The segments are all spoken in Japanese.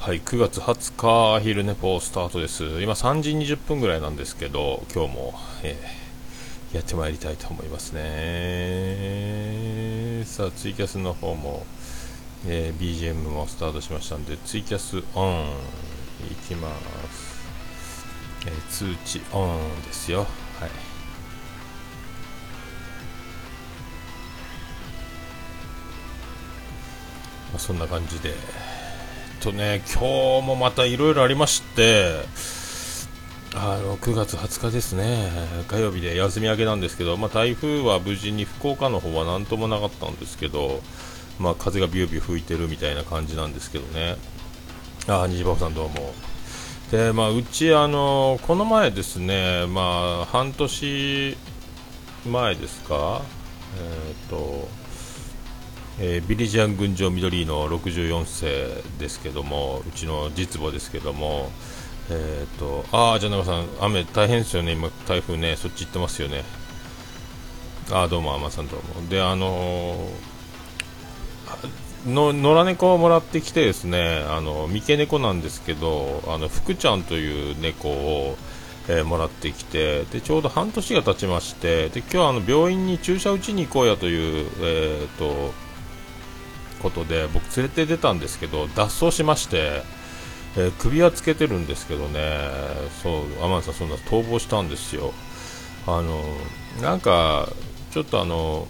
はい、9月20日昼寝ぽスタートです。今3時20分ぐらいなんですけど、今日も、えーやってまいりたいと思いますね。さあ、ツイキャスの方も、えー BGM もスタートしましたんで、ツイキャスオンいきます。えー通知オンですよ。はい。まあ、そんな感じで、とね、今日もまたいろいろありまして、あの9月20日ですね、火曜日で休み明けなんですけど、まあ、台風は無事に福岡の方は何ともなかったんですけど、まあ、風がビュービュー吹いてるみたいな感じなんですけどね、あ西場さんどうも。でまあ、うちあの、この前ですね、まあ、半年前ですか、えーとえービリジアン群青緑の64世ですけども、うちの実母ですけども、えー、とああ、じゃあ中さん、雨大変ですよね、今、台風ね、そっち行ってますよね。ああ、どうも、天さんどうも。で、あのーの野良猫をもらってきてですね、あの三毛猫なんですけど、あの福ちゃんという猫を、えーもらってきてでちょうど半年が経ちましてで今日はあの病院に注射打ちに行こうやという、えー、とことで僕連れて出たんですけど脱走しまして、えー首はつけてるんですけどねそう天野さんそんな逃亡したんですよ。あのなんかちょっとあの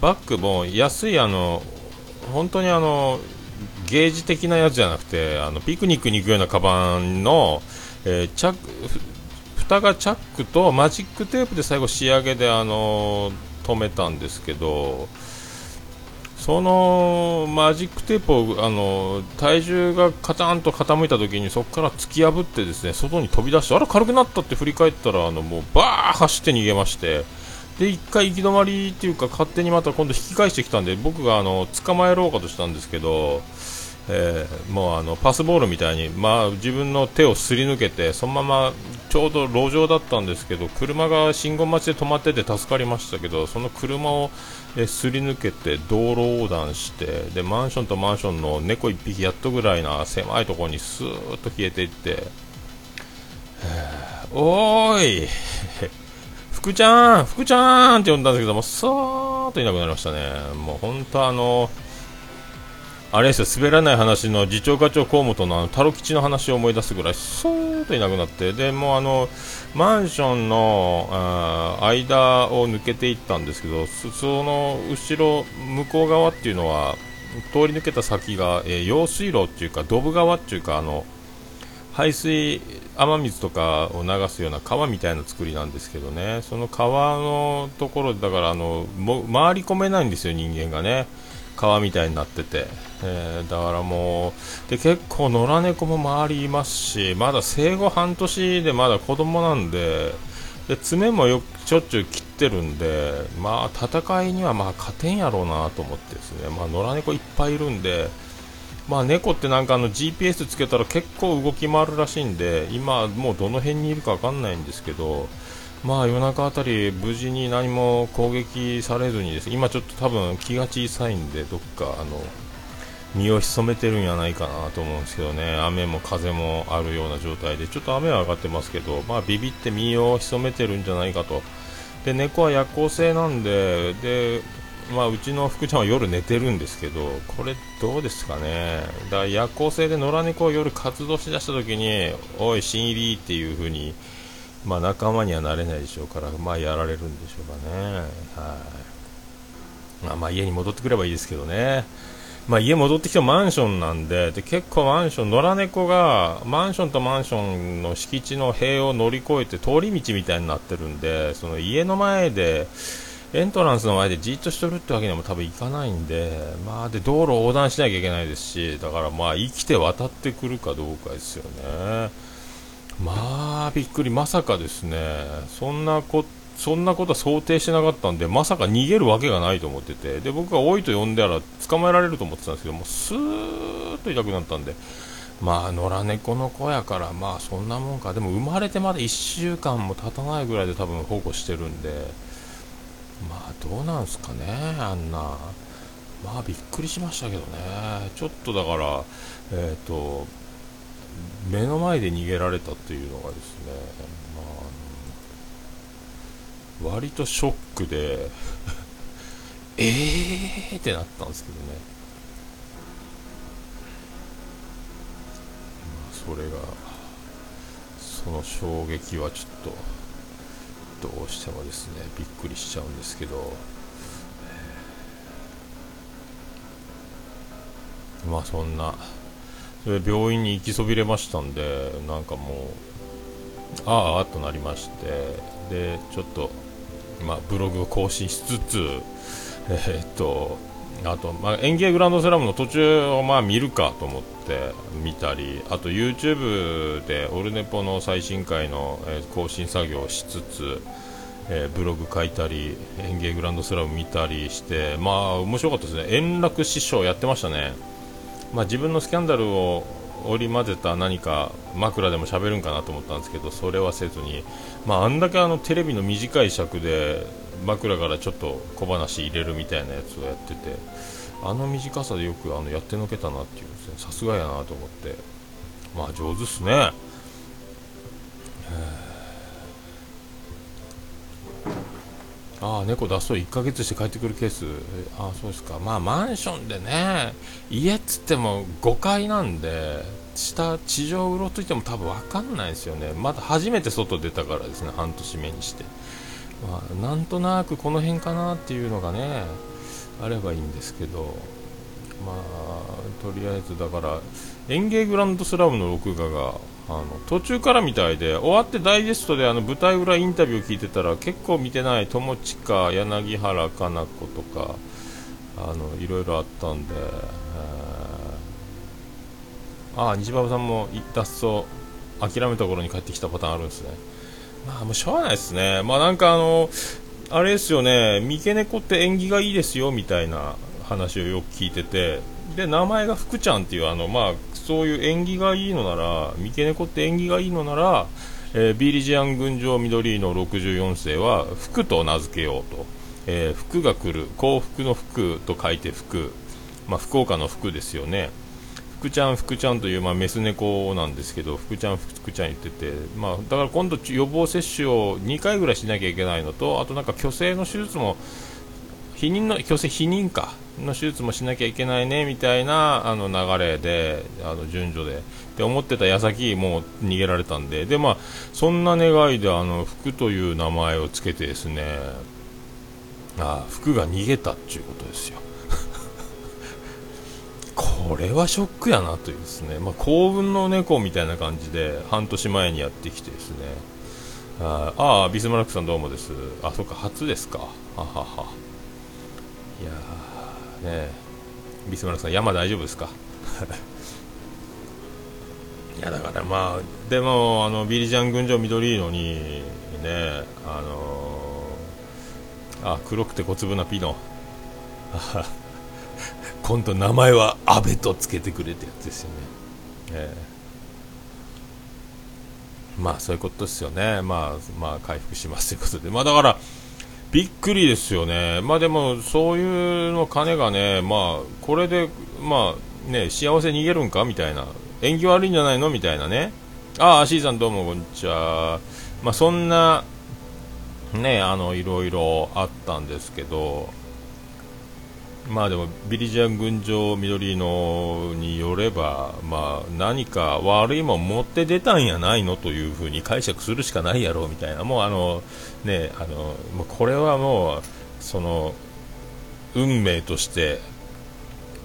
バッグも安いあの本当にあのゲージ的なやつじゃなくてあのピクニックに行くようなカバンの、えーチャック蓋がチャックとマジックテープで最後仕上げであの止めたんですけどそのマジックテープをあの体重がカタンと傾いた時にそこから突き破ってですね外に飛び出してあら軽くなったって振り返ったらあのもうバー走って逃げましてで一回行き止まりっていうか勝手にまた今度引き返してきたんで僕があの捕まえろうかとしたんですけど、えーもうあのパスボールみたいに、まあ、自分の手をすり抜けてそのままちょうど路上だったんですけど車が信号待ちで止まってて助かりましたけどその車を、えすり抜けて道路横断してでマンションとマンションの猫1匹やっとぐらいな狭いところにスーッと消えていって、おーい。福ちゃん、福ちゃんって呼んだんですけども、さーっといなくなりましたね。もう本当あの、あれですよ、滑らない話の次長課長河本のあの、タロ吉の話を思い出すぐらい、そーっといなくなって、で、もうあの、マンションの間を抜けていったんですけど、その後ろ、向こう側っていうのは、通り抜けた先が、えー用水路っていうか、ドブ川っていうか、あの、排水雨水とかを流すような川みたいな作りなんですけどね。その川のところだからあのも回り込めないんですよ人間がね。川みたいになってて、えーだからもうで結構野良猫も周りいますしまだ生後半年でまだ子供なんでで爪もよしょっちゅう切ってるんでまあ戦いにはまあ勝てんやろうなと思ってですね。まあ野良猫いっぱいいるんでまあ猫ってなんかあの GPS つけたら結構動き回るらしいんで今もうどの辺にいるかわかんないんですけどまあ夜中あたり無事に何も攻撃されずにです今ちょっと多分気が小さいんでどっかあの身を潜めてるんやないかなと思うんですけどね。雨も風もあるような状態でちょっと雨は上がってますけどまあビビって身を潜めてるんじゃないかと。で猫は夜行性なんででまあ、うちの福ちゃんは夜寝てるんですけど、これどうですかね、だ夜行性で野良猫を夜活動しだしたときに、おい、新入りっていう風に、まあ、仲間にはなれないでしょうから、まあ、やられるんでしょうかね。はいまあ、まあ家に戻ってくればいいですけどね。まあ、家戻ってきてもマンションなんでで結構マンション野良猫がマンションとマンションの敷地の塀を乗り越えて通り道みたいになってるんでその家の前でエントランスの前でじっとしとるってわけにも多分いかないんで、まあ、で道路を横断しなきゃいけないですしだからまあ生きて渡ってくるかどうかですよね。まあびっくり。まさかですね。そんなこそんなことは想定してなかったんでまさか逃げるわけがないと思ってて。で僕が多いと呼んだら捕まえられると思ってたんですけどもスーッといなくなったんで。まあ野良猫の子やからまあそんなもんか。でも生まれてまだ1週間も経たないぐらいで多分保護してるんで。まあどうなんすかねあんな。まあびっくりしましたけどね、ちょっとだから、えっ、ー、と目の前で逃げられたというのがですね、まあ、割とショックで えーってなったんですけどね、まあ、それが、その衝撃はちょっと、どうしてもですね、びっくりしちゃうんですけど、まあそんなそれ病院に行きそびれましたんでなんかもうああとなりましてでちょっと、まあ、ブログを更新しつつえー、っとあと、まあ、園芸グランドスラムの途中をまあ見るかと思って見たりあと YouTube でオルネポの最新回の、えー、更新作業をしつつえー、ブログ書いたり園芸グランドスラム見たりしてまあ面白かったですね。円楽師匠やってましたね。まあ、自分のスキャンダルを織り交ぜた何か枕でも喋るんかなと思ったんですけどそれはせずに、まあ、あんだけあのテレビの短い尺で枕からちょっと小話入れるみたいなやつをやっててあの短さでよくあのやってのけたなっていうさすがやなと思ってまあ上手っすね。ああ猫脱走1ヶ月して帰ってくるケース。ああそうですか。まあマンションでね家っつっても5階なんで下地上売ろうといても多分分かんないですよね。まだ初めて外出たからですね半年目にして、まあ、なんとなくこの辺かなっていうのがねあればいいんですけど。まあとりあえずだから園芸グランドスラムの録画があの途中からみたいで終わってダイジェストであの舞台裏インタビュー聞いてたら結構見てない。友近、柳原加奈子とかあのいろいろあったんで、えー、ああ西馬さんも脱走諦めた頃に帰ってきたパターンあるんですね。まあもうしょうがないですね。まあなんかあのあれですよね。三毛猫って縁起がいいですよみたいな話をよく聞いてて。で名前が福ちゃんっていうあのまあそういう縁起がいいのなら三毛猫って縁起がいいのなら、えー、ビーリジアン群青緑の64世は福と名付けようと、えー、福が来る。幸福の福と書いて福、まあ、福岡の福ですよね。福ちゃん、福ちゃんという、まあ、メス猫なんですけど福ちゃん、福ちゃん言ってて、まあ、だから今度予防接種を2回ぐらいしなきゃいけないのとあとなんか虚勢の手術も避妊の虚勢避妊か。の手術もしなきゃいけないねみたいなあの流れであの順序で。って思ってた矢先もう逃げられたんで。でまあそんな願いであの福という名前をつけてですねあ福が逃げたっていうことですよ。これはショックやなというですね、まあ、幸運の猫みたいな感じで半年前にやってきてですね。ああビスマルクさんどうもです。あそっか初ですか。ははは。いやねビスマルクさん山大丈夫ですか？いやだからまあでもあのビリジャン群青緑色にねあのー、あ黒くて小粒なピノ。今度名前は阿部とつけてくれってやつですよね、えー、まあそういうことですよね。まあまあ回復しますということで。まあだからびっくりですよね、まあでもそういうの金がね、まあこれで、まあね、幸せ逃げるんかみたいな、縁起悪いんじゃないのみたいなね、ああ、C さんどうもこんにちは、まあそんな、ね、あのいろいろあったんですけど、まあでもビリジャン群青緑のによれば、まあ、何か悪いもん持って出たんやないのというふうに解釈するしかないやろうみたいな、もうあの、ね、あのこれはもうその運命として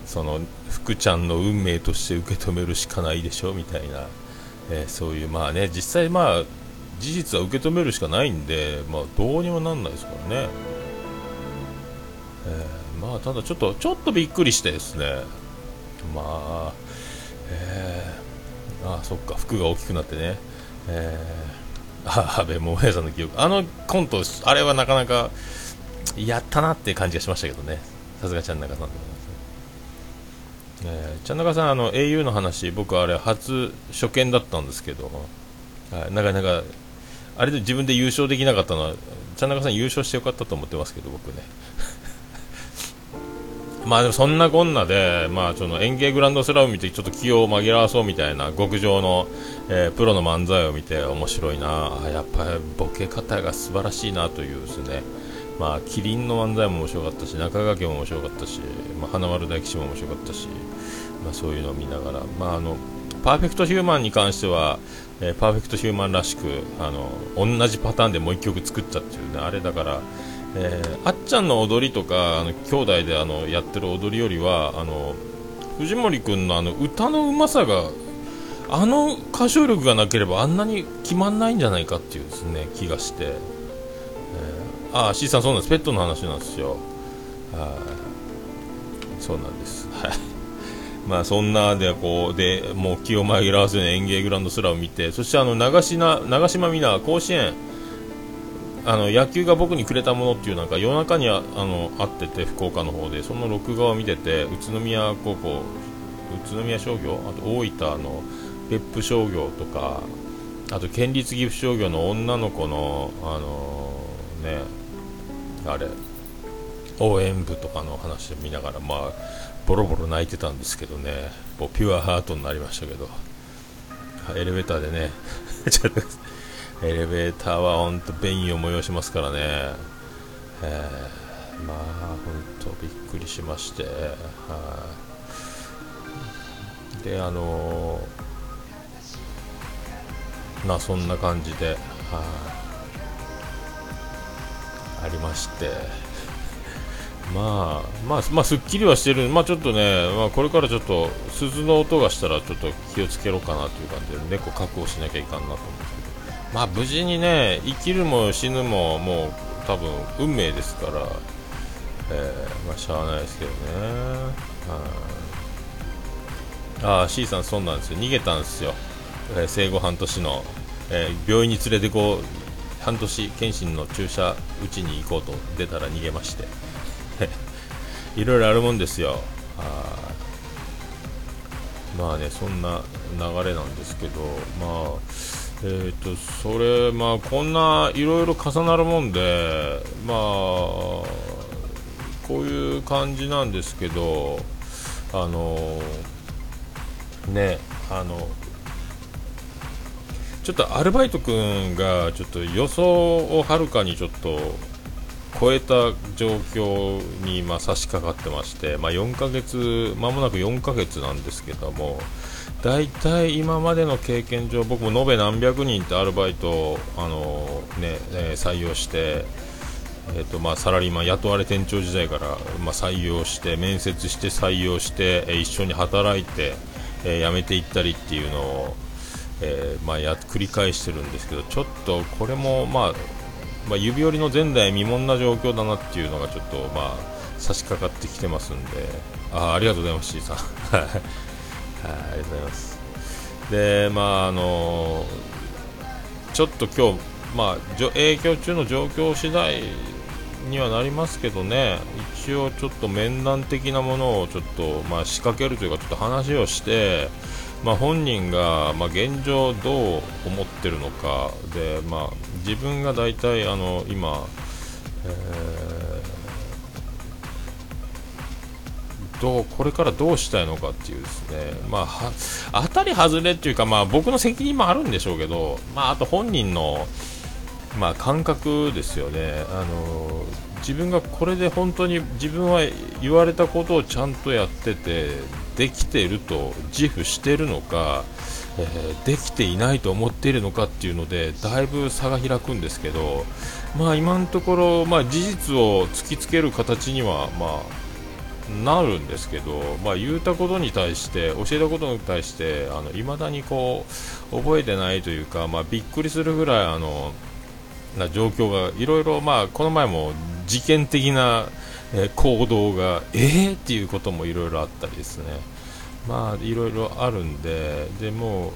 その福ちゃんの運命として受け止めるしかないでしょみたいな、えー、そういうまあね実際まあ事実は受け止めるしかないんで、まあ、どうにもなんないですからね。えーまあただちょっとちょっとびっくりしてですね。まあえー、ああそっか服が大きくなってね。えー、あ安倍桃屋さんの記憶。あのコントあれはなかなかやったなって感じがしましたけどね。さすがちゃん中さんでございます。えー、ちゃん中さんあの au の話僕あれ初初見だったんですけど、はい、なかなかあれで自分で優勝できなかったのはちゃん中さん優勝してよかったと思ってますけど僕ね。まあでもそんなこんなで、まあその園芸グランドスラム見てちょっと気を紛らわそうみたいな極上の、えー、プロの漫才を見て面白いな。あやっぱりボケ方が素晴らしいなというですね。まあキリンの漫才も面白かったし中川家も面白かったし、まあ、花丸大吉も面白かったし、まあ、そういうのを見ながら、まあ、あのパーフェクトヒューマンに関しては、えー、パーフェクトヒューマンらしくあの同じパターンでもう1曲作ったっていうね。あれだからえー、あっちゃんの踊りとかあの兄弟であのやってる踊りよりはあの藤森君のあの歌のうまさがあの歌唱力がなければあんなに決まんないんじゃないかっていうですね気がして、えー、ああ C さんそうなんです。ペットの話なんですよ。はいそうなんです。はい。まあそんなでこうでもう気を紛らわせる演芸グランドスラを見てそしてあの長島長島みな甲子園。あの野球が僕にくれたものっていうなんか夜中にあの会ってて福岡の方で。その録画を見てて宇都宮高校宇都宮商業あと大分の別府商業とかあと県立岐阜商業の女の子のあのー、ねあれ応援部とかの話を見ながらまあボロボロ泣いてたんですけどね。もうピュアハートになりましたけど。エレベーターでね エレベーターは本当便意を催しますからね、えー、まあ本当びっくりしまして、はい、であのー、まあそんな感じで、はい。ありまして。まあ、まあ、まあ、すっきりはしてる、まあ、ちょっとね、まあ、これからちょっと鈴の音がしたら、ちょっと気をつけろかなという感じで、猫確保しなきゃいかんなと思って。まあ無事にね生きるも死ぬももう多分運命ですから、えー、まあしゃあないですけどね。ああ C さんそうなんですよ。逃げたんですよ、えー、生後半年の、えー、病院に連れてこう半年検診の注射打ちに行こうと出たら逃げまして。いろいろあるもんですよ。あまあねそんな流れなんですけどまあえーと、それ、まあ、こんないろいろ重なるもんで、まあ、こういう感じなんですけど、あのね、あのちょっとアルバイト君がちょっと予想をはるかにちょっと超えた状況にま差し掛かってまして、まあ、4ヶ月、まもなく4ヶ月なんですけども、大体今までの経験上僕も延べ何百人ってアルバイトを、あのねえ、採用して、えーとまあ、サラリーマン雇われ店長時代から、まあ、採用して面接して採用して、え、一緒に働いて、え、辞めていったりっていうのを、えまあ、や繰り返してるんですけどちょっとこれも、まあまあ、指折りの前代未聞な状況だなっていうのがちょっと、まあ、差し掛かってきてますんで。あありがとうございます C さん。ありがとうございます。でまああのちょっと今日まあ影響中の状況次第にはなりますけどね。一応ちょっと面談的なものをちょっとまあ仕掛けるというかちょっと話をしてまあ、本人が、まあ、現状どう思ってるのか。で、まあ、自分が大体あの今、えーどうこれからどうしたいのかっていうですね、まあ、当たり外れっていうか、まあ、僕の責任もあるんでしょうけど、まあ、あと本人の、まあ、感覚ですよね、あの自分がこれで本当に自分は言われたことをちゃんとやっててできていると自負しているのか、えー、できていないと思っているのかっていうのでだいぶ差が開くんですけど、まあ、今のところ、まあ、事実を突きつける形には、まあなるんですけど、まあ、言うたことに対して教えたことに対してあの未だにこう覚えてないというか、まあ、びっくりするぐらいあのな状況がいろいろ、まあ、この前も事件的な、え、行動がえー？っていうこともいろいろあったりですね、まあ、いろいろあるんででも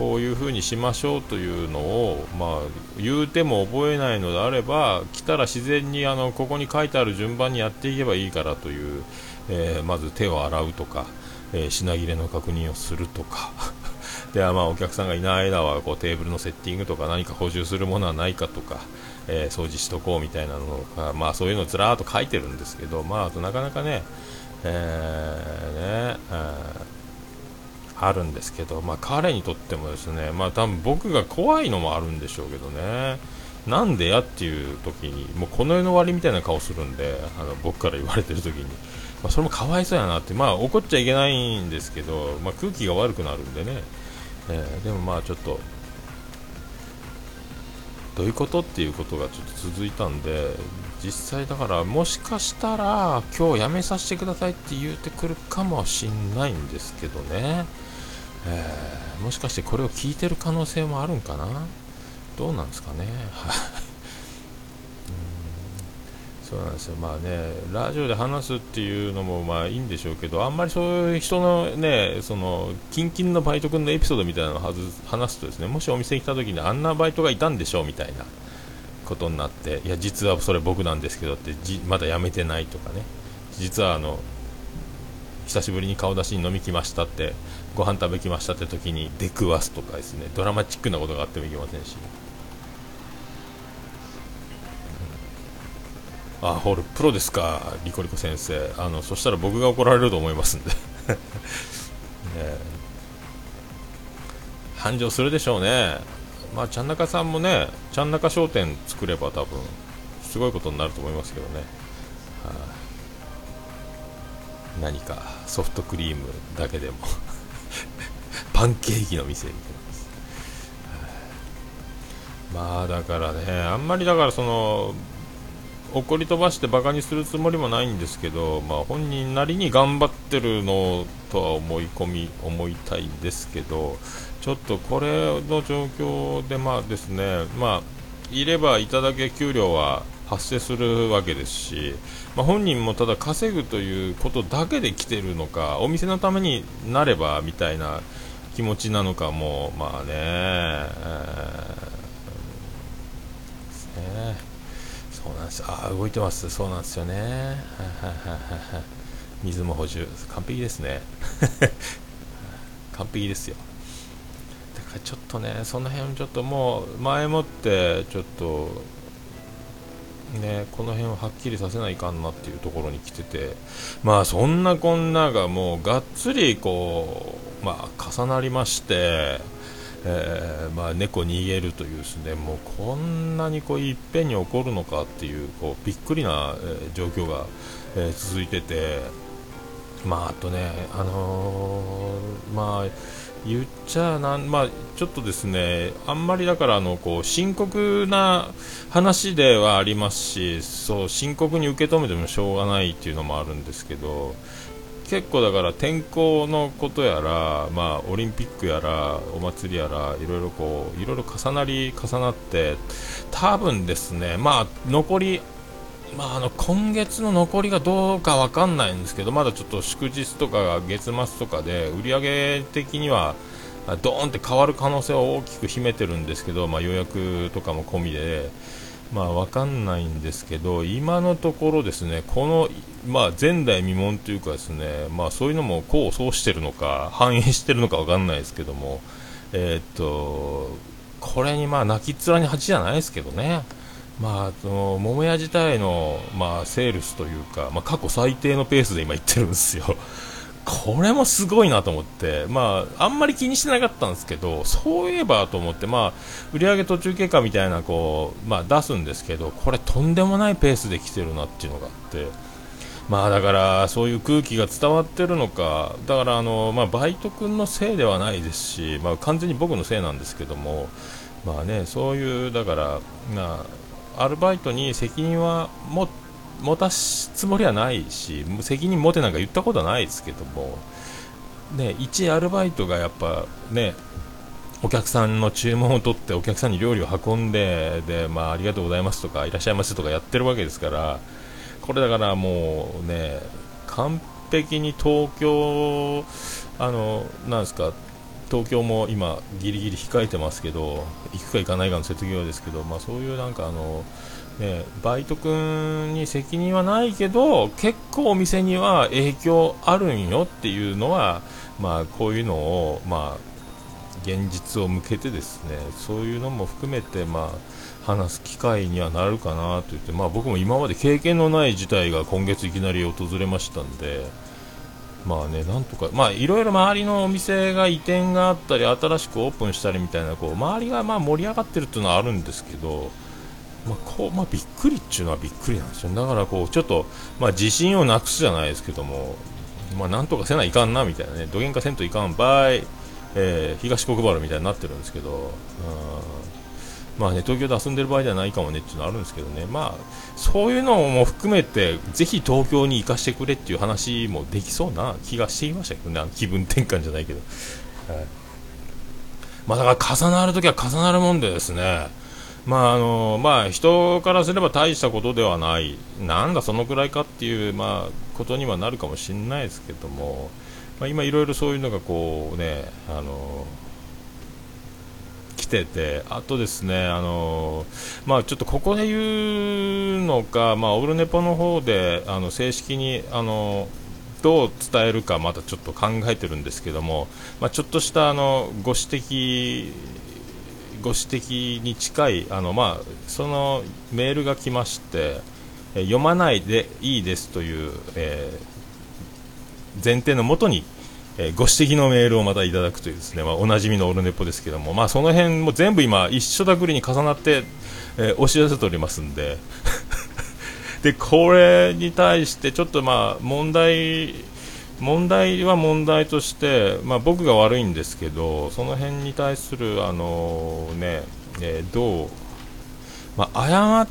こういうふうにしましょうというのを、まあ、言うても覚えないのであれば来たら自然にあのここに書いてある順番にやっていけばいいからという、えー、まず手を洗うとか、えー、品切れの確認をするとか。ではまあお客さんがいない間はこうテーブルのセッティングとか何か補充するものはないかとか、えー、掃除しとこうみたいなのが、まあ、そういうのをずらーっと書いてるんですけど、まあ、あとなかなかねえー、ね、えー、あるんですけど、まあ、彼にとってもですね、まあ、多分僕が怖いのもあるんでしょうけどね、なんでやっていう時に、もうこの世の終わりみたいな顔するんで、あの僕から言われてる時に、まあ、それもかわいそうやなって、まあ、怒っちゃいけないんですけど、まあ、空気が悪くなるんでね、えー、でもまあちょっと、どういうことっていうことがちょっと続いたんで、実際だからもしかしたら今日やめさせてくださいって言うてくるかもしんないんですけどね、えー、もしかしてこれを聞いてる可能性もあるんかな？どうなんですかね？そうなんですよ。まあねラジオで話すっていうのもまあいいんでしょうけどあんまりそういう人のねそのキンキンのバイト君のエピソードみたいなのを話すとですねもしお店に来た時にあんなバイトがいたんでしょうみたいなことになっていや実はそれ僕なんですけどってまだ辞めてないとかね。実はあの久しぶりに顔出しに飲み来ましたってご飯食べきましたって時に出くわすとかですね。ドラマチックなことがあってもいけませんし、うん、あホールプロですかリコリコ先生。あのそしたら僕が怒られると思いますんで、繁盛するでしょうね。まあ、ちゃん中さんもね、ちゃん中商店作れば多分、すごいことになると思いますけどね。はあ、何かソフトクリームだけでも パンケーキの店みたいな、まあだからね、あんまりだからその、怒り飛ばしてバカにするつもりもないんですけど、まあ、本人なりに頑張ってるのとは思い込み思いたいんですけどちょっとこれの状況でまあですね、まあ、いればいただけ給料は発生するわけですし、まあ、本人もただ稼ぐということだけで来てるのかお店のためになればみたいな気持ちなのかもまあね、えー、ねそうなんです。あ動いてます。そうなんですよね。水も補充。完璧ですね。完璧ですよ。ちょっとね、その辺ちょっともう前もってちょっとね、この辺をはっきりさせないかんなっていうところに来てて、まあそんなこんながもうがっつりこう、まあ重なりまして、えー、まあ猫逃げるというですね、もうこんなにこういっぺんに起こるのかっていうこうびっくりな、え、状況が、えー、続いてて、まああとね、あのまあ言っちゃなん、まあ、ちょっとですね、あんまりだからあのこう深刻な話ではありますし、そう深刻に受け止めてもしょうがないっていうのもあるんですけど、結構だから天候のことやら、まあ、オリンピックやらお祭りやらいろいろこういろいろ重なり重なって多分ですね、まあ、残りまあ、あの今月の残りがどうか分かんないんですけどまだちょっと祝日とか月末とかで売り上げ的にはドーンって変わる可能性を大きく秘めてるんですけど、まあ、予約とかも込みで、まあ、分かんないんですけど今のところですねこの、まあ、前代未聞というかですね、まあ、そういうのも功を奏してるのか反映してるのか分かんないですけども、えー、っとこれにまあ泣きっ面に恥じゃないですけどね。まあ、その桃屋自体の、まあ、セールスというか、まあ、過去最低のペースで今行ってるんですよ。これもすごいなと思って、まあ、あんまり気にしてなかったんですけど、そういえばと思って、まあ、売上途中経過みたいな、こう、まあ、出すんですけど、これとんでもないペースで来てるなっていうのがあって、まあ、だから、そういう空気が伝わってるのか、だから、あの、まあ、バイト君のせいではないですし、まあ、完全に僕のせいなんですけども、まあね、そういう、だから、まあ、アルバイトに責任はも持たすつもりはないし責任持てなんか言ったことはないですけども、ね、一アルバイトがやっぱねお客さんの注文を取ってお客さんに料理を運んでで、まあ、ありがとうございますとかいらっしゃいませとかやってるわけですからこれだからもうね完璧に東京あのなんですか東京も今、ギリギリ控えてますけど行くか行かないかの瀬戸際ですけど、まあ、そういうなんかあの、ね、バイト君に責任はないけど結構お店には影響あるんよっていうのは、まあ、こういうのを、まあ、現実を向けてですねそういうのも含めて、まあ、話す機会にはなるかなと言って、まあ、僕も今まで経験のない事態が今月いきなり訪れましたんで。まあね、なんとか、まあいろいろ周りのお店が移転があったり、新しくオープンしたりみたいな、こう周りがまあ盛り上がってるっていうのはあるんですけど、まあこうまあ、びっくりっていうのはびっくりなんですよ、だからこうちょっと、まあ、自信をなくすじゃないですけども、まあ、なんとかせないかんなみたいなね、どげんかせんといかん場合、えー、東国原みたいになってるんですけど、うん。まあね、東京で遊んでる場合ではないかもねっていうのはあるんですけどね、まあ、そういうのも含めて、ぜひ東京に行かしてくれっていう話もできそうな気がしていましたけどね、気分転換じゃないけど。はい。まあ、だから重なるときは重なるもんでですね、まああのまあ、人からすれば大したことではない、なんだそのくらいかっていう、まあ、ことにはなるかもしれないですけども、まあ、今、いろいろそういうのがこう、ね、あのてて、あとですね、あのまあ、ちょっとここで言うのか、まあ、オルネポの方であの正式にあのどう伝えるかまたちょっと考えてるんですけども、まあ、ちょっとしたあのご指摘ご指摘に近いあの、まあ、そのメールが来まして、読まないでいいですという、えー、前提のもとに、え、ご指摘のメールをまたいただくというですね、まあ、おなじみのオルネポですけども、まあ、その辺も全部今一緒だくりに重なって、えー、押し寄せておりますんで。でこれに対してちょっとまあ問題問題は問題として、まあ、僕が悪いんですけどその辺に対するあのね、えー、どう、まあ、謝っ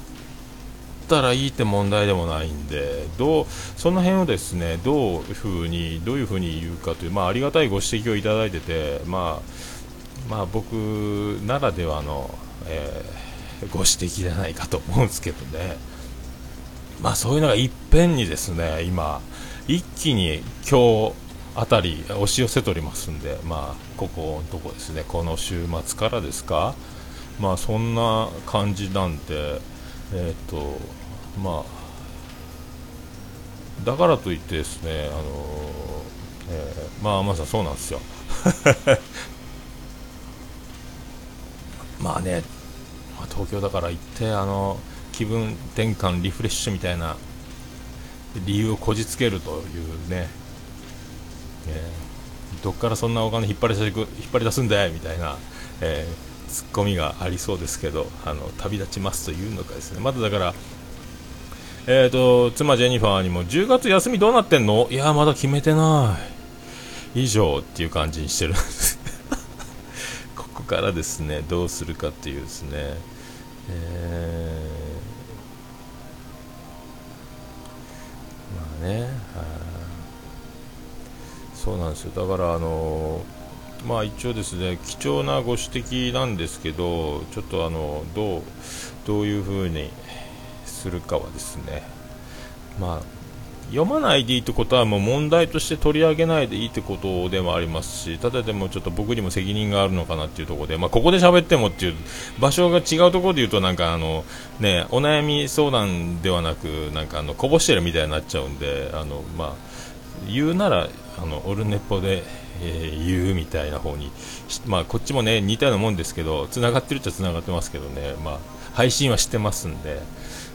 たらいいって問題でもないんでどうその辺をですねどういうふうにどういうふうに言うかという、まあ、ありがたいご指摘をいただいてて、まあ、まあ、僕ならではの、えー、ご指摘じゃないかと思うんですけどね、まあ、そういうのがいっぺんにですね今一気に今日あたり押し寄せておりますんで、まあ、ここのとこですね、この週末からですか、まあ、そんな感じなんで、えっ、と、まあ、だからといってですね、あのえー、まあ、まさそうなんですよ。まあね、まあ、東京だから行って、あの、気分転換、リフレッシュみたいな理由をこじつけるというね、えー、どっからそんなお金引っ張り引っ張り出すんだよみたいな、えー、ツッコミがありそうですけどあの旅立ちますというのかですねまだだからえーと、妻ジェニファーにも10月休みどうなってんの？いやまだ決めてない。以上っていう感じにしてる。ここからですね。どうするかっていうですね、えーまあね、そうなんですよ。だからあのまあ一応ですね貴重なご指摘なんですけどちょっとあのどうどういうふうにするかはですねまあ読まないでいいってことはもう問題として取り上げないでいいってことでもありますしただでもちょっと僕にも責任があるのかなっていうところで、まあ、ここで喋ってもっていう場所が違うところで言うとなんかあの、ね、お悩み相談ではなくなんかあのこぼしてるみたいになっちゃうんであの、まあ、言うならあのオルネポで、えー、言うみたいな方に、まあ、こっちもね似たようなもんですけど繋がってるっちゃ繋がってますけどね、まあ、配信はしてますんで。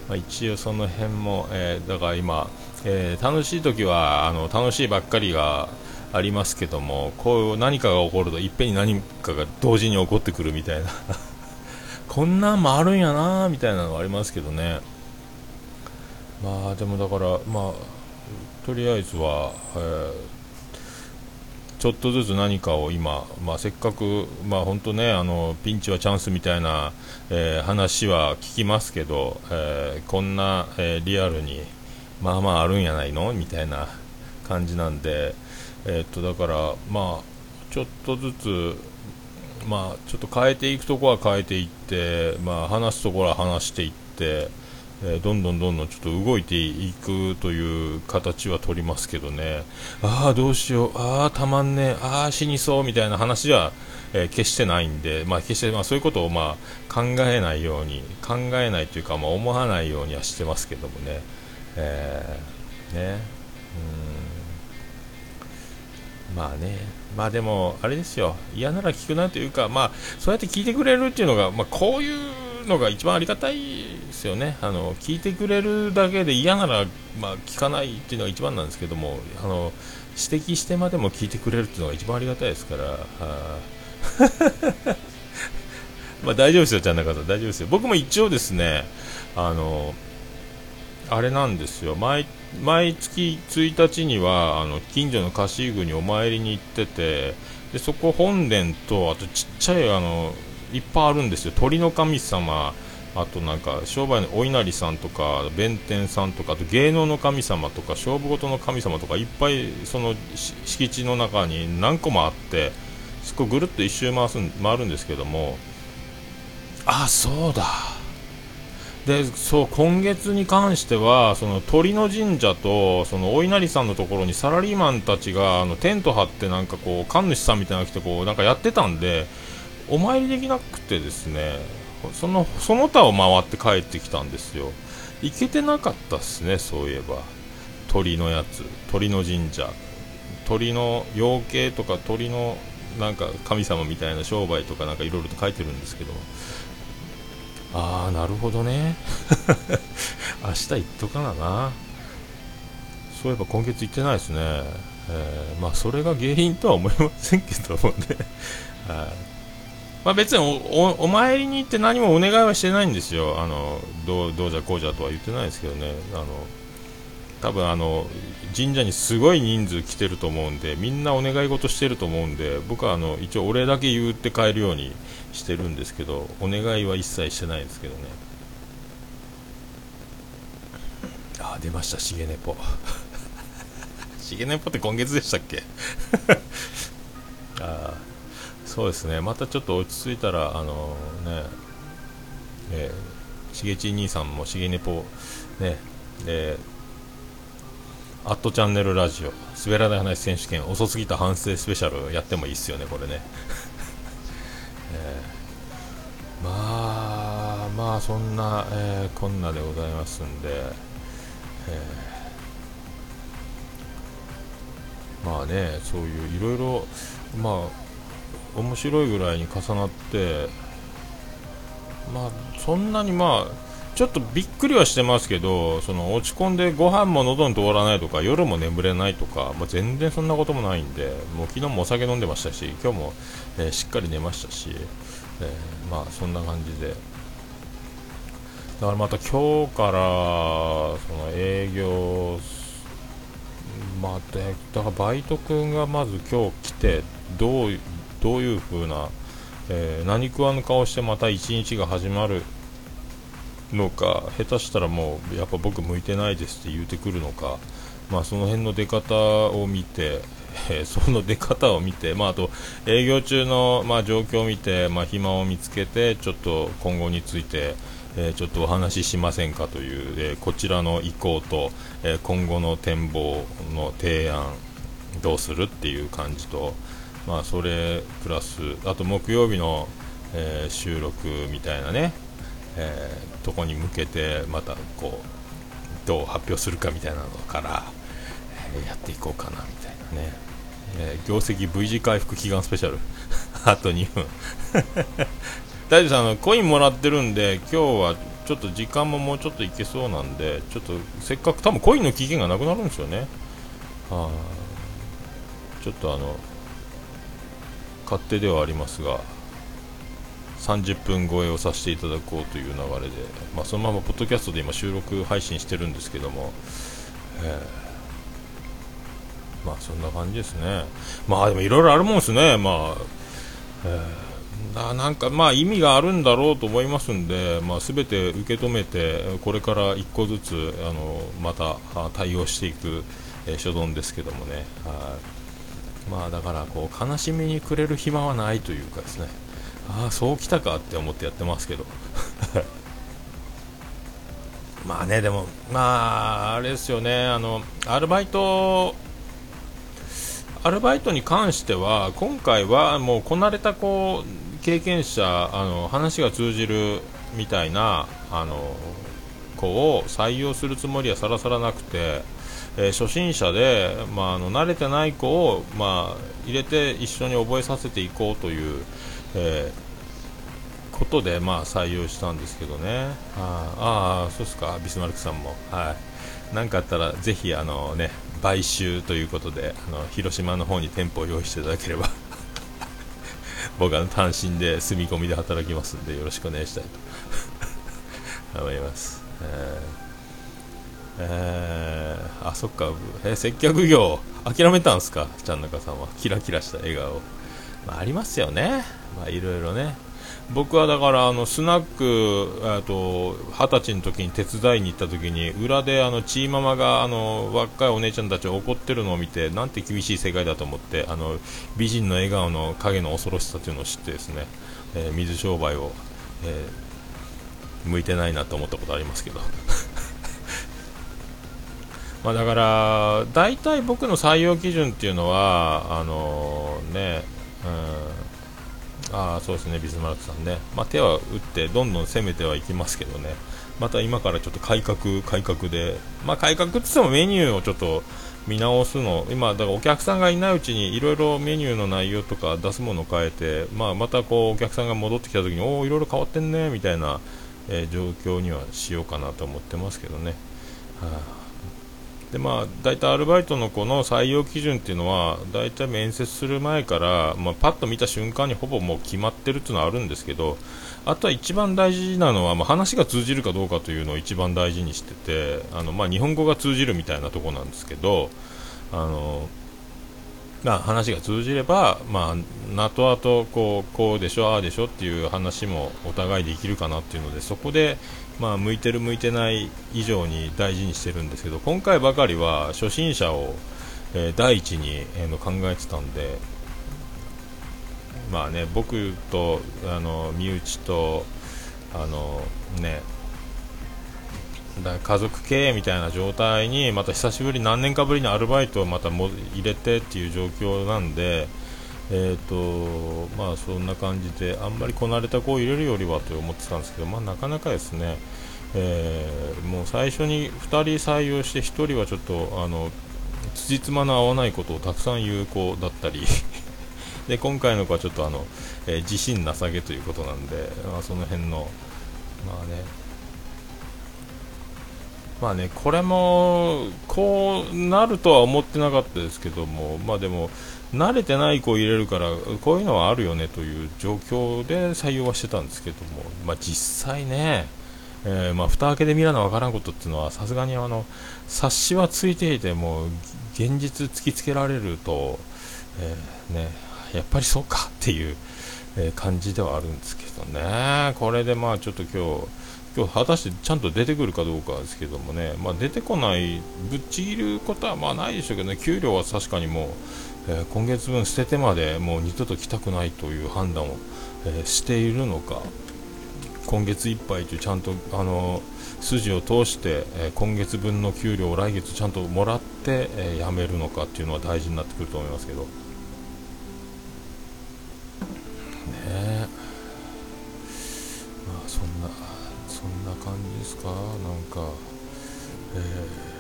まあ、一応その辺も、えー、だから今、えー、楽しい時はあの楽しいばっかりがありますけどもこう何かが起こるといっぺんに何かが同時に起こってくるみたいな。こんなんもあるんやなみたいなのはありますけどね。まあでもだからまあとりあえずは、えー、ちょっとずつ何かを今、まあ、せっかく、まあ、本当ねあのピンチはチャンスみたいな、えー、話は聞きますけど、えー、こんな、えリアルにまあまああるんやないの？みたいな感じなんで、え、っとだからまあちょっとずつまあちょっと変えていくところは変えていって、まあ、話すところは話していって、えー、どんどんどんどんちょっと動いていくという形は取りますけどね。ああどうしよう。ああたまんねああ死にそうみたいな話は、えー、決してないんで、まあ、決してまあそういうことをまあ考えないように考えないというか、まあ、思わないようにはしてますけどもね。えー、ね。うん。まあね。まあでもあれですよ。嫌なら聞くなというかまあそうやって聞いてくれるっていうのが、まあ、こういうのが一番ありがたいですよね。あの聞いてくれるだけで嫌なら、まあ、聞かないっていうのが一番なんですけどもあの指摘してまでも聞いてくれるっていうのが一番ありがたいですから、まあ大丈夫ですよ、ちゃん中さん、大丈夫ですよ。僕も一応ですね、あの、あれなんですよ、毎毎月1日にはあの近所の貸し具にお参りに行ってて、でそこ本殿と、あとちっちゃいあのいっぱいあるんですよ、鳥の神様、あとなんか商売のお稲荷さんとか弁天さんとかあと芸能の神様とか勝負事の神様とかいっぱいその敷地の中に何個もあってそこぐるっと一周回す回るんですけどもあそうだ。でそう今月に関してはその鳥の神社とそのお稲荷さんのところにサラリーマンたちがあのテント張ってなんかこう神主さんみたいなのが来てこうなんかやってたんでお参りできなくてですねそのその他を回って帰ってきたんですよ。行けてなかったっすねそういえば。鳥のやつ。鳥の神社。鳥の養鶏とか鳥のなんか神様みたいな商売とかなんかいろいろと書いてるんですけどああなるほどね。明日行っとかな。なそういえば今月行ってないですね、えー、まあそれが原因とは思いませんけどもね。はい。まあ、別にお参りに行って何もお願いはしてないんですよ、あのどうどうじゃこうじゃとは言ってないですけどね、あの多分あの神社にすごい人数来てると思うんで、みんなお願い事してると思うんで、僕はあの一応、お礼だけ言って帰るようにしてるんですけど、お願いは一切してないですけどね。あ、出ました、しげねぽ。しげねぽって今月でしたっけ？ああそうですね。またちょっと落ち着いたらあのねえー、しげち兄さんもしげねぽねえアットチャンネルラジオ滑らない話選手権遅すぎた反省スペシャルやってもいいっすよねこれね、えー、まあまあそんな、えー、こんなでございますんで、えー、まあねそういういろいろまあ面白いぐらいに重なってまあそんなにまあちょっとびっくりはしてますけどその落ち込んでご飯も喉に通らないとか夜も眠れないとか、まあ、全然そんなこともないんでもう昨日もお酒飲んでましたし今日も、えー、しっかり寝ましたし、えー、まあそんな感じで。だからまた今日からその営業まあ、だからバイト君がまず今日来てどうどういう風な、えー、何食わぬ顔してまた一日が始まるのか下手したらもうやっぱ僕向いてないですって言うてくるのか、まあ、その辺の出方を見て、えー、その出方を見て、まあ、あと営業中の、まあ、状況を見て、まあ、暇を見つけてちょっと今後について、えー、ちょっとお話ししませんかという、えー、こちらの意向と、え今後の展望の提案どうするっていう感じと、まあ、それプラスあと木曜日の、えー、収録みたいなね、えー、とこに向けてまたこうどう発表するかみたいなのから、えー、やっていこうかなみたいなね、え業績 V 字回復祈願スペシャル。あと2分。大丈夫さんのコインもらってるんで今日はちょっと時間ももうちょっといけそうなんでちょっとせっかく多分コインの期限がなくなるんですよね。あちょっとあの勝手ではありますが30分超えをさせていただこうという流れで、まあ、そのままポッドキャストで今収録配信してるんですけども、えー、まあそんな感じですね。まあでもいろいろあるもんですね。まあ、えー、なんかまあ意味があるんだろうと思いますんで、まあ、全て受け止めてこれから1個ずつあのまた対応していく、え、所存ですけどもね。はい。まあだからこう悲しみにくれる暇はないというかですね。ああそうきたかって思ってやってますけど。まあねでもまああれですよね。あのアルバイトアルバイトに関しては今回はもうこなれたこう経験者あの話が通じるみたいなあの子を採用するつもりはさらさらなくてえー、初心者で、まあ、あの慣れてない子を、まあ、入れて一緒に覚えさせていこうという、えー、ことで、まあ、採用したんですけどね。ああそうですか。ビスマルクさんも。はい。何かあったらぜひあのね買収ということであの広島の方に店舗を用意していただければ。僕は単身で住み込みで働きますんでよろしくお願いしたいと。思います、えー。えー、あそっか、えー、接客業。諦めたんすか？ちゃん中さんは。キラキラした笑顔、まあ、ありますよね。まあいろいろね。僕はだからあのスナックと二十歳の時に手伝いに行った時に裏であのチーママがあの若いお姉ちゃんたちを怒ってるのを見てなんて厳しい世界だと思ってあの美人の笑顔の影の恐ろしさというのを知ってですね、えー、水商売を、えー、向いてないなと思ったことありますけど。まあだから大体僕の採用基準っていうのはあのー、ね、うん。あそうですね、ビスマルクさんね、まあ、手は打ってどんどん攻めてはいきますけどね、また今からちょっと改革、改革で、まあ、改革って言ってもメニューをちょっと見直すの、今、だからお客さんがいないうちにいろいろメニューの内容とか出すものを変えて、まあ、またこうお客さんが戻ってきた時に、おお、いろいろ変わってんねみたいな、えー、状況にはしようかなと思ってますけどね。はあでまあ、大体アルバイトの子の採用基準っていうのは大体面接する前から、まあ、パッと見た瞬間にほぼもう決まってるっていうのはあるんですけどあとは一番大事なのは、まあ、話が通じるかどうかというのを一番大事にしててあの、まあ、日本語が通じるみたいなところなんですけどあのまあ、話が通じれば、まあ、後々こうこうでしょ、ああでしょっていう話もお互いできるかなっていうのでそこで、まあ、向いてる、向いてない以上に大事にしてるんですけど今回ばかりは初心者を、えー、第一に、えー、の考えてたんで、まあね、僕とあの身内とあの、ね、だ家族経営みたいな状態にまた久しぶり何年かぶりにアルバイトをまたも入れてっていう状況なんで、えーとまあ、そんな感じであんまりこなれた子を入れるよりはと思ってたんですけど、まあ、なかなかですね、えー、もう最初に2人採用して1人はちょっとあの辻褄の合わないことをたくさん言う子だったり で今回の子はちょっとあの、えー、自信なさげということなんで、まあ、その辺のまあねまあね、これもこうなるとは思ってなかったですけども、まあでも、慣れてない子を入れるから、こういうのはあるよねという状況で採用はしてたんですけども、まあ、実際ね、えー、まあ蓋開けてみらなわからんことっていうのは、さすがにあの察しはついていても、現実突きつけられると、えー、ね、やっぱりそうかっていう、え感じではあるんですけどね、これでまあちょっと今日、今日果たしてちゃんと出てくるかどうかですけどもね、まあ、出てこない、ぶっちぎることはまあないでしょうけどね、給料は確かにもう、えー、今月分捨ててまでもう二度と来たくないという判断を、えー、しているのか、今月いっぱいというちゃんとあの筋を通して、えー、今月分の給料を来月ちゃんともらって、え辞めるのかっていうのは大事になってくると思いますけど。ねまあそんなそんな感じですか？なんかえー、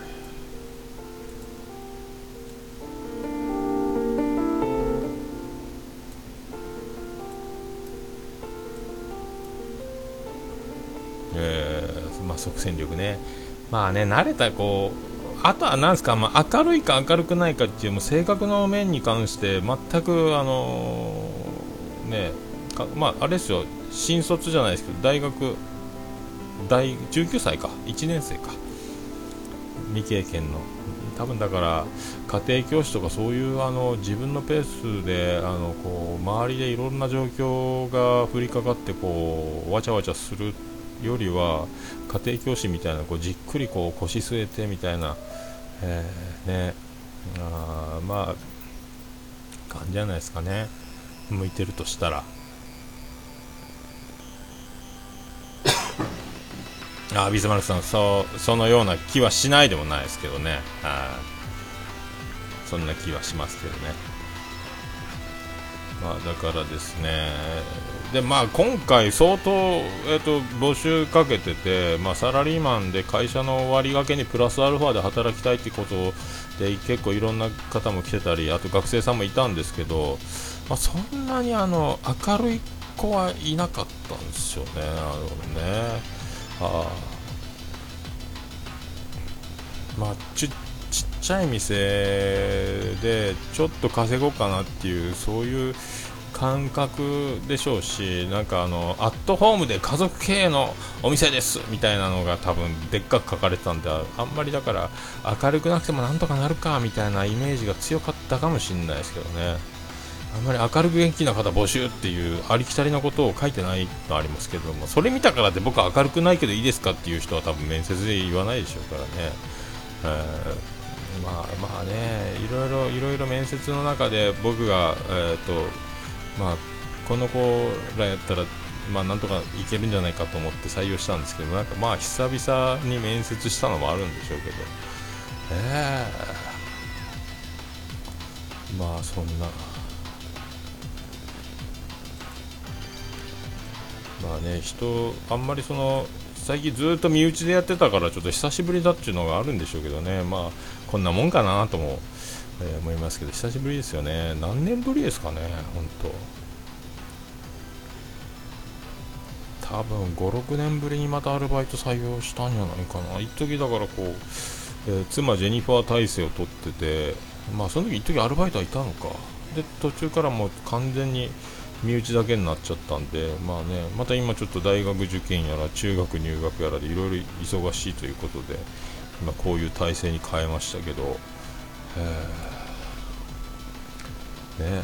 即戦力ね。まあね慣れたこうあとはなんですか、まあ、明るいか明るくないかっていうもう性格の面に関して全くあのー、ねまああれですよ。新卒じゃないですけど大学大19歳か。1年生か。未経験の。多分だから家庭教師とかそういうあの自分のペースであのこう周りでいろんな状況が降りかかってこうわちゃわちゃするよりは家庭教師みたいなこうじっくりこう腰据えてみたいな、えー、ねあまあ感じじゃないですかね。向いてるとしたら。あビスマルクさんそうそのような気はしないでもないですけどね。あそんな気はしますけどね。まあだからですねでまあ今回相当、えーと、募集かけてて、まあ、サラリーマンで会社の割り掛けにプラスアルファで働きたいってことで結構いろんな方も来てたりあと学生さんもいたんですけど、まあ、そんなにあの明るい子はいなかったんですよね。なるほどねあまあちちっちゃい店でちょっと稼ごうかなっていうそういう感覚でしょうしなんかあのアットホームで家族経営のお店ですみたいなのが多分でっかく書かれてたんであんまりだから明るくなくてもなんとかなるかみたいなイメージが強かったかもしれないですけどね。あんまり明るく元気な方募集っていうありきたりのことを書いてないのありますけどもそれ見たからって僕は明るくないけどいいですかっていう人は多分面接で言わないでしょうからね、えー、まあまあねいろいろいろいろ面接の中で僕が、えーとまあ、この子らやったらまあ、なんとかいけるんじゃないかと思って採用したんですけどなんかまあ久々に面接したのもあるんでしょうけど。ええー、まあそんな。まあね人あんまりその最近ずっと身内でやってたからちょっと久しぶりだっていうのがあるんでしょうけどね。まあこんなもんかなとも、えー、思いますけど久しぶりですよね。何年ぶりですかね本当。多分56年ぶりにまたアルバイト採用したんじゃないかな。一時だからこう、えー、妻ジェニファー体制を取っててまあその時一時アルバイトはいたのか。で途中からもう完全に身内だけになっちゃったんで、まあね、また今ちょっと大学受験やら中学入学やらでいろいろ忙しいということで、今こういう体制に変えましたけど、ね、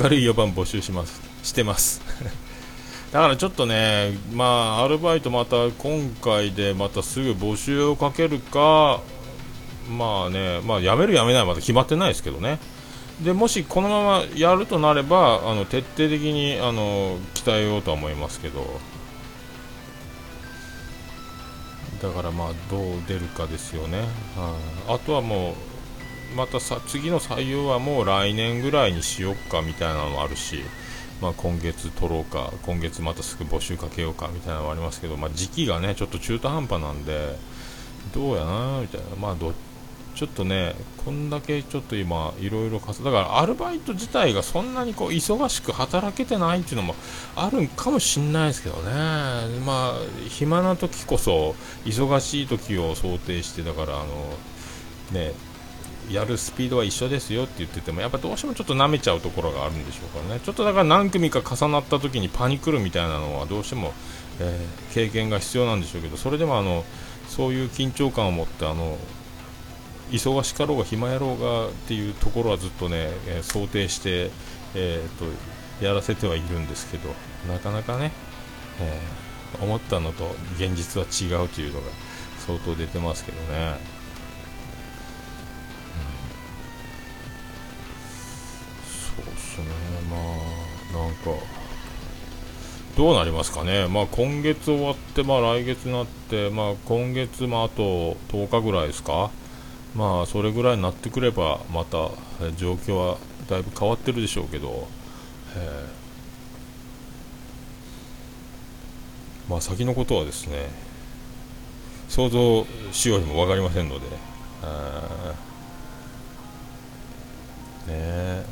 明るい4番募集します、してます。だからちょっとね、まあ、アルバイトまた今回でまたすぐ募集をかけるか、まあね、まあ、辞める辞めないまだ決まってないですけどね。でもしこのままやるとなればあの徹底的にあの鍛えようとは思いますけどだからまあどう出るかですよね、はあ、あとはもうまたさ次の採用はもう来年ぐらいにしよっかみたいなのもあるし、まあ、今月取ろうか今月またすぐ募集かけようかみたいなのもありますけど、まあ、時期がねちょっと中途半端なんでどうやなみたいな。まあどっちょっとね、こんだけちょっと今、いろいろだからアルバイト自体がそんなにこう忙しく働けてないっていうのもあるんかもしんないですけどね、まあ、暇な時こそ、忙しい時を想定して、だから、あの、ね、やるスピードは一緒ですよって言ってても、やっぱどうしてもちょっと舐めちゃうところがあるんでしょうからね、ちょっとだから何組か重なった時にパニクるみたいなのは、どうしても、えー、経験が必要なんでしょうけど、それでもあの、そういう緊張感を持ってあの忙しかろうが暇やろうがっていうところはずっとね、えー、想定して、えーと、やらせてはいるんですけどなかなかね、えー、思ったのと現実は違うというのが相当出てますけどね。うん、そうっすね。まあなんかどうなりますかね、まあ、今月終わって、まあ、来月になって、まあ、今月、まあ、あと10日ぐらいですか、まあそれぐらいになってくればまた状況はだいぶ変わってるでしょうけど、えー、まあ先のことはですね想像しようにも分かりませんので、ね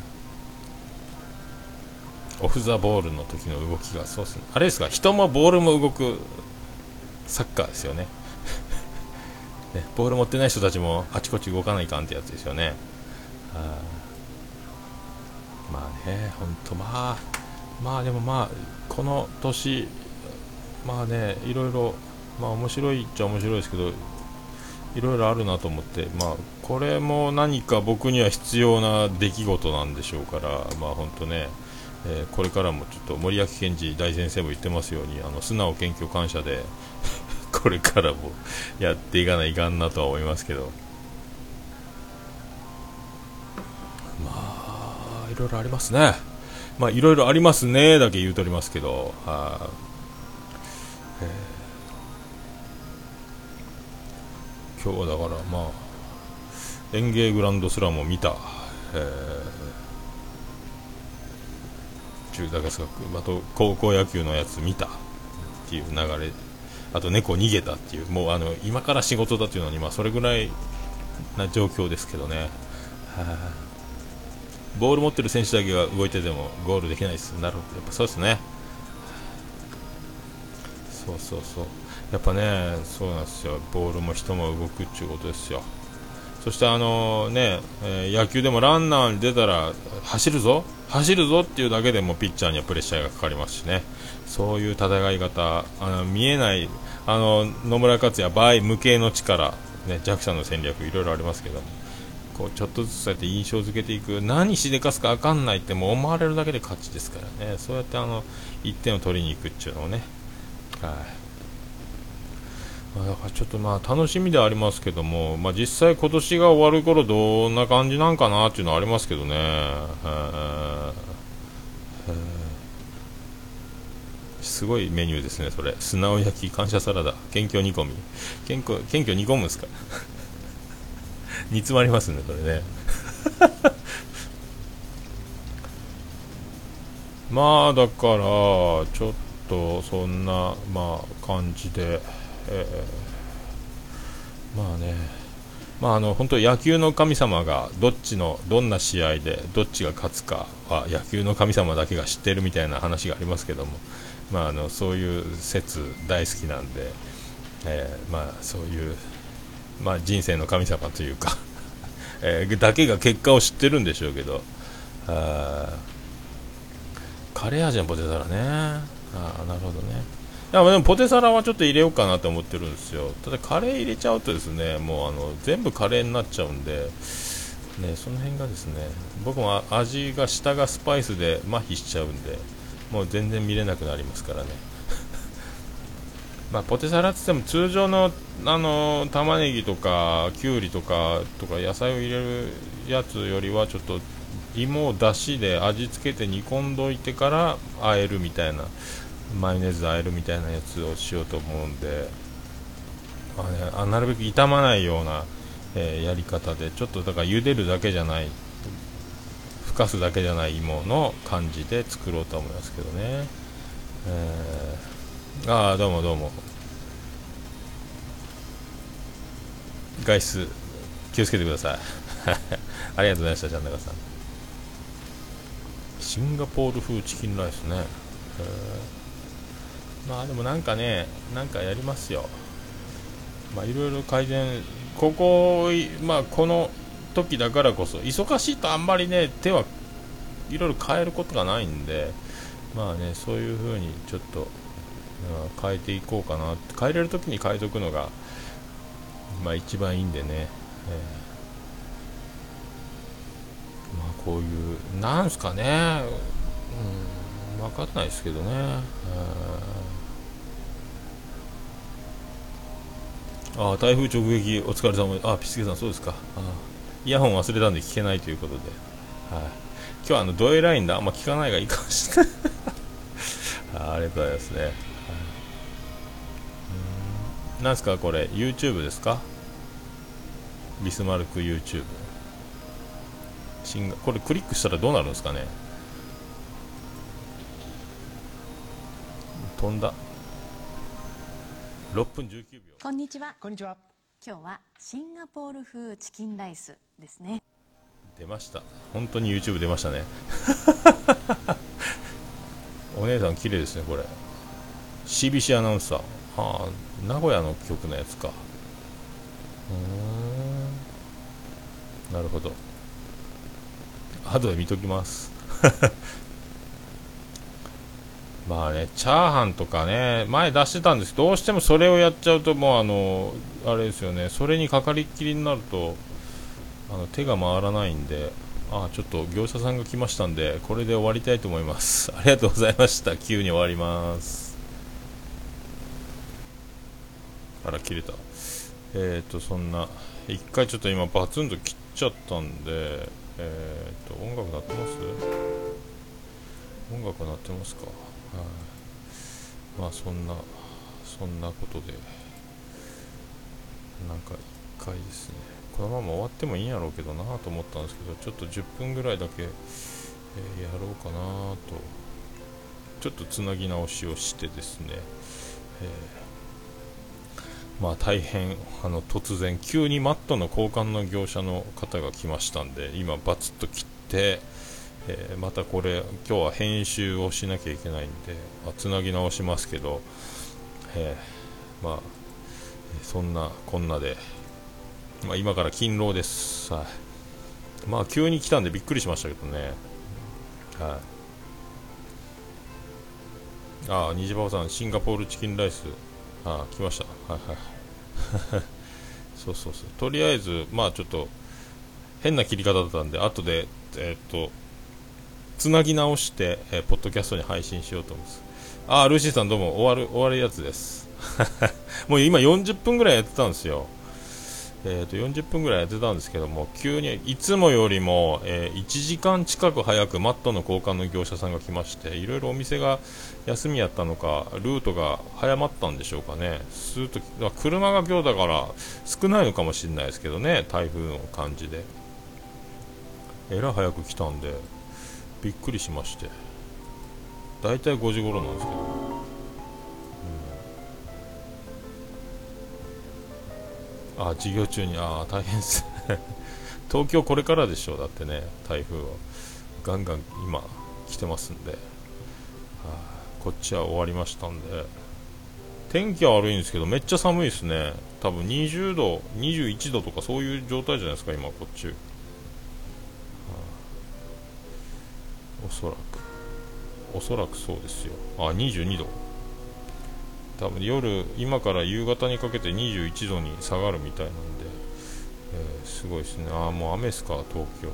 オフ・ザ・ボールの時の動きがそうですね。あれですか人もボールも動くサッカーですよね。ね、ボール持ってない人たちもあちこち動かないかんってやつですよね。あまあね、本当まあ、まあでもまあ、この年、まあね、いろいろ、まあ面白いっちゃ面白いですけど、いろいろあるなと思って、まあ、これも何か僕には必要な出来事なんでしょうから、まあ本当ね、えー、これからもちょっと森脇健児大先生も言ってますように、あの素直、謙虚、感謝で これからもやっていかないかんなとは思いますけど。まあいろいろありますね。まあいろいろありますねだけ言うとりますけど。は今日はだからまあ園芸グランドスラムを見た、えー、中高学あと高校野球のやつ見た。っていう流れあと猫逃げたっていうもうあの今から仕事だというのに、まあ、それぐらいな状況ですけどね、はあ、ボール持ってる選手だけが動いててもゴールできないです。なるほど。やっぱそうですね。そうそうそう。やっぱね、そうなんですよ、ボールも人も動くっていうことですよ。そしてあのね、えー、野球でもランナーに出たら走るぞ、走るぞっていうだけでもピッチャーにはプレッシャーがかかりますしね、そういう戦い方、あの見えないあの野村克也、場合無形の力、ね、弱者の戦略、いろいろありますけどこうちょっとずつそうやって印象付けていく、何しでかすか分かんないっても思われるだけで勝ちですからね、そうやってあの1点を取りに行くっていうのをね。はい。まあ、だからちょっとまあ楽しみではありますけども、まあ、実際今年が終わる頃どんな感じなんかなっていうのはありますけどね。すごいメニューですね、それ。砂尾焼き、感謝サラダ、謙虚煮込み。謙虚、謙虚煮込むんすか？煮詰まりますね、それね。まあ、だから、ちょっと、そんな、まあ、感じで、えー、まあね、まあ、あの本当野球の神様がどっちのどんな試合でどっちが勝つかは野球の神様だけが知ってるみたいな話がありますけども、まあ、あのそういう説大好きなんで、えー、まあ、そういう、まあ、人生の神様というか えー、だけが結果を知ってるんでしょうけどあカレー味のポテサラね。あなるほどね。でもポテサラはちょっと入れようかなと思ってるんですよ。ただカレー入れちゃうとですねもうあの全部カレーになっちゃうんでね、その辺がですね僕も味が下がスパイスで麻痺しちゃうんでもう全然見れなくなりますからね。まあ、ポテサラって言っても通常のあの玉ねぎとかきゅうりとかとか野菜を入れるやつよりはちょっと芋をだしで味付けて煮込んどいてから和えるみたいなマヨネーズで和えるみたいなやつをしようと思うんで、まあね、あなるべく傷まないような、えー、やり方でちょっとだから茹でるだけじゃないふかすだけじゃない芋の感じで作ろうと思いますけどね、えー、ああどうもどうも。外出気をつけてください。ありがとうございましたちゃん中さん。シンガポール風チキンライスね、えーまあでもなんかね、なんかやりますよ。まあいろいろ改善、ここ、まあこの時だからこそ、忙しいとあんまりね、手はいろいろ変えることがないんで、まあね、そういう風にちょっと、うん、変えていこうかな。変えれる時に変えておくのが、まあ一番いいんでね。えー、まあこういう、なんすかね、うん、分かんないですけどね。えーあ台風直撃お疲れ様あピスケさんそうですかあイヤホン忘れたんで聞けないということで、はい、今日はあのドエラインだ。あんま聞かないがいいかもしれない。あ ありがとうございますね、はい、なんですかこれ YouTube ですか？ビスマルク YouTube これクリックしたらどうなるんですかね？飛んだ。6分19秒。こんにちは。こんにちは今日はシンガポール風チキンライスですね。出ました。本当に YouTube 出ましたね。お姉さん綺麗ですねこれ。CBC アナウンサー。はあ名古屋の局のやつか。うん。なるほど。後で見ときます。まあね、チャーハンとかね、前出してたんですけど、どうしてもそれをやっちゃうと、もうあの、あれですよね、それにかかりっきりになると、あの手が回らないんで、あちょっと業者さんが来ましたんで、これで終わりたいと思います。ありがとうございました。急に終わります。あら、切れた。えっ、ー、と、そんな、一回ちょっと今、バツンと切っちゃったんで、えっ、ー、と、音楽鳴ってます？音楽鳴ってますか？まあそんなそんなことでなんか1回ですね。このまま終わってもいいんやろうけどなと思ったんですけどちょっと10分ぐらいだけ、えー、やろうかなと。ちょっとつなぎ直しをしてですね、えー、まあ大変あの突然急にマットの交換の業者の方が来ましたんで今バツッと切ってえー、またこれ今日は編集をしなきゃいけないんで、あ、つなぎ直しますけど、えまあそんなこんなで、まあ、今から勤労ですはいまあ急に来たんでびっくりしましたけどねはいああ、虹パパさん、シンガポールチキンライス、ああ、来ました。はいはい。そうそうそう。とりあえず、まあちょっと、変な切り方だったんで、後で、えー、っと、つなぎ直して、えー、ポッドキャストに配信しようと思います。ああ、ルーシーさんどうも、終わる、終わるやつです。もう今40分ぐらいやってたんですよ。えー、と40分ぐらいやってたんですけども急にいつもよりも、えー、1時間近く早くマットの交換の業者さんが来ましていろいろお店が休みやったのかルートが早まったんでしょうかねスーと車が今日だから少ないのかもしれないですけどね台風の感じでえらい早く来たんでびっくりしまして。大体5時頃なんですけど。うん。あ授業中に。ああ大変です。東京これからでしょう。だってね台風はガンガン今来てますんで、こっちは終わりましたんで。天気は悪いんですけどめっちゃ寒いですね。多分20度21度とかそういう状態じゃないですか今こっち、おそらくおそらくそうですよあ22度多分夜、今から夕方にかけて21度に下がるみたいなんで、えー、すごいですね、ああ、もう雨ですか、東京。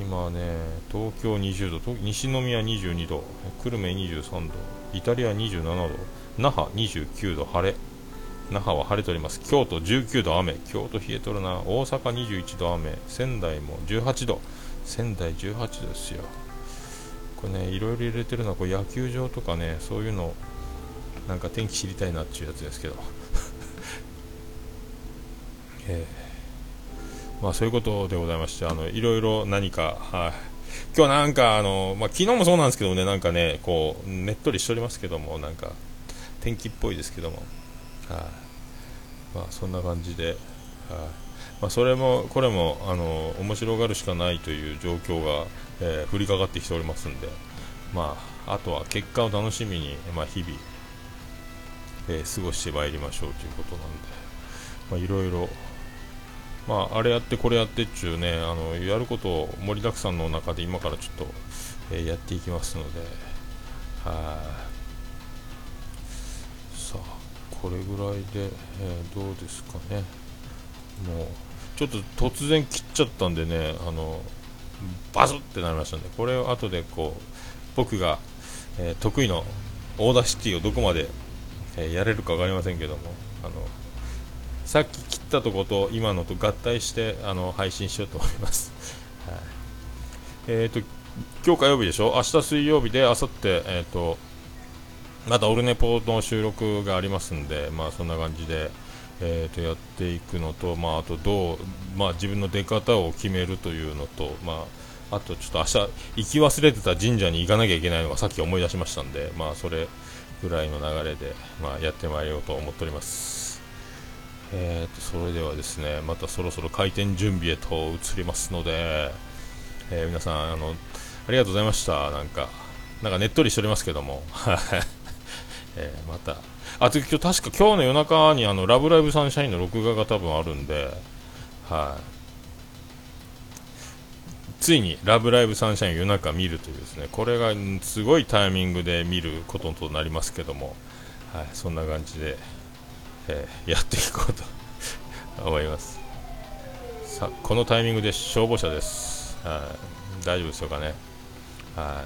今ね、東京20度、西宮22度、久留米23度、イタリア27度、那覇29度、晴れ。那覇は晴れております。京都19度雨。京都冷えとるな。大阪21度雨。仙台も18度。仙台18度ですよ。これね、いろいろ入れてるのはこう野球場とかね、そういうのなんか天気知りたいなっていうやつですけど。えー、まあそういうことでございましてあのいろいろ何かはい。今日なんかあの、まあ、昨日もそうなんですけどねなんかねこうねっとりしておりますけどもなんか天気っぽいですけども。はい。まあそんな感じではい。まあ、それもこれもあの面白がるしかないという状況が、えー、降りかかってきておりますんで、まあ、あとは結果を楽しみに、まあ、日々えー、過ごしてまいりましょうということなんで、いろいろ、まあ、あれやってこれやってっちゅうね、あのやることを盛りだくさんの中で今からちょっと、えー、やっていきますので、はい。さあ、これぐらいで、えー、どうですかね。もう、ちょっと突然切っちゃったんでね、あの、バズってなりましたんで、これを後でこう、僕が、えー、得意の Audacity をどこまでえー、やれるか分かりませんけどもあのさっき切ったとこと今のと合体してあの配信しようと思います、はい、えっ、ー、と今日火曜日でしょ？明日水曜日であさってえっ、ー、とまたオルネポの収録がありますんでまあそんな感じでえー、とやっていくのと、まあ、あとどう、まあ、自分の出方を決めるというのと、まあ、あとちょっと明日行き忘れてた神社に行かなきゃいけないのがさっき思い出しましたんで、まあ、それぐらいの流れで、まあ、やってまいろうと思っております。えーと、それではですね、またそろそろ開店準備へと移りますので、えー、皆さんあの、ありがとうございました。なんか、なんかねっとりしておりますけども、えー、また、あと今日確か今日の夜中にあのラブライブサンシャインの録画が多分あるんで、はい、ついに「ラブライブサンシャイン」夜中見るというですねこれがすごいタイミングで見ることとなりますけども、はい、そんな感じで、えー、やっていこうと 思います。さこのタイミングで消防車です、はい、大丈夫でしょうかね。はい、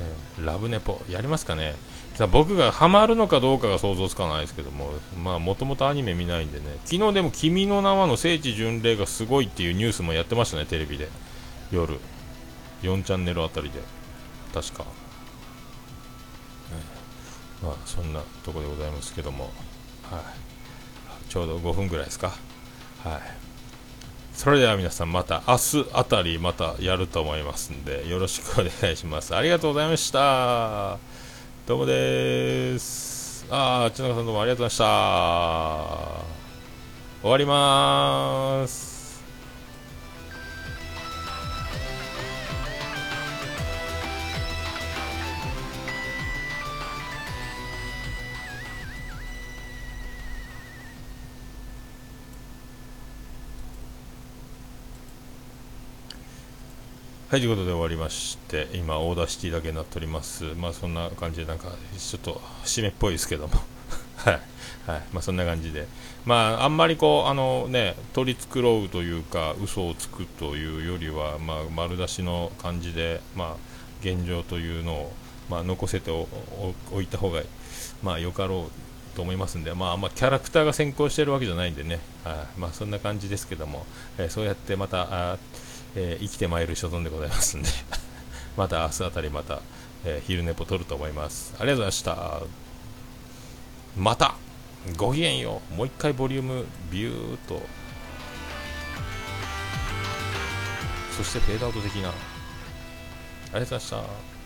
えー、ラブネポやりますかね。さ僕がハマるのかどうかが想像つかないですけども、まあ、もともとアニメ見ないんでね、昨日でも君の名はの聖地巡礼がすごいっていうニュースもやってましたね、テレビで。夜、4チャンネルあたりで。確か。まあ、そんなとこでございますけども、はい。ちょうど5分ぐらいですか。はい。それでは皆さんまた明日あたりまたやると思いますんで、よろしくお願いします。ありがとうございました。どうもです。ああ、千中さんどうもありがとうございました。終わりまーす。はい、ということで終わりまして、今、 Audacity だけになっております。まあ、そんな感じで、なんか、ちょっと、湿っぽいですけども。はい。はい。まあ、そんな感じで。まあ、あんまりこう、あのね、取り繕うというか、嘘をつくというよりは、まあ、丸出しの感じで、まあ、現状というのを、まあ、残せておいた方が、まあ、よかろうと思いますんで、まあ、あんまキャラクターが先行してるわけじゃないんでね、はい。まあ、そんな感じですけども、えーそうやってまた、えー生きてまいる所存でございますんで、また明日あたりまた、えー昼寝ぽ取ると思います。ありがとうございました。またごきげんよう。もう一回ボリュームビューっと。そしてフェードアウト的な。ありがとうございました。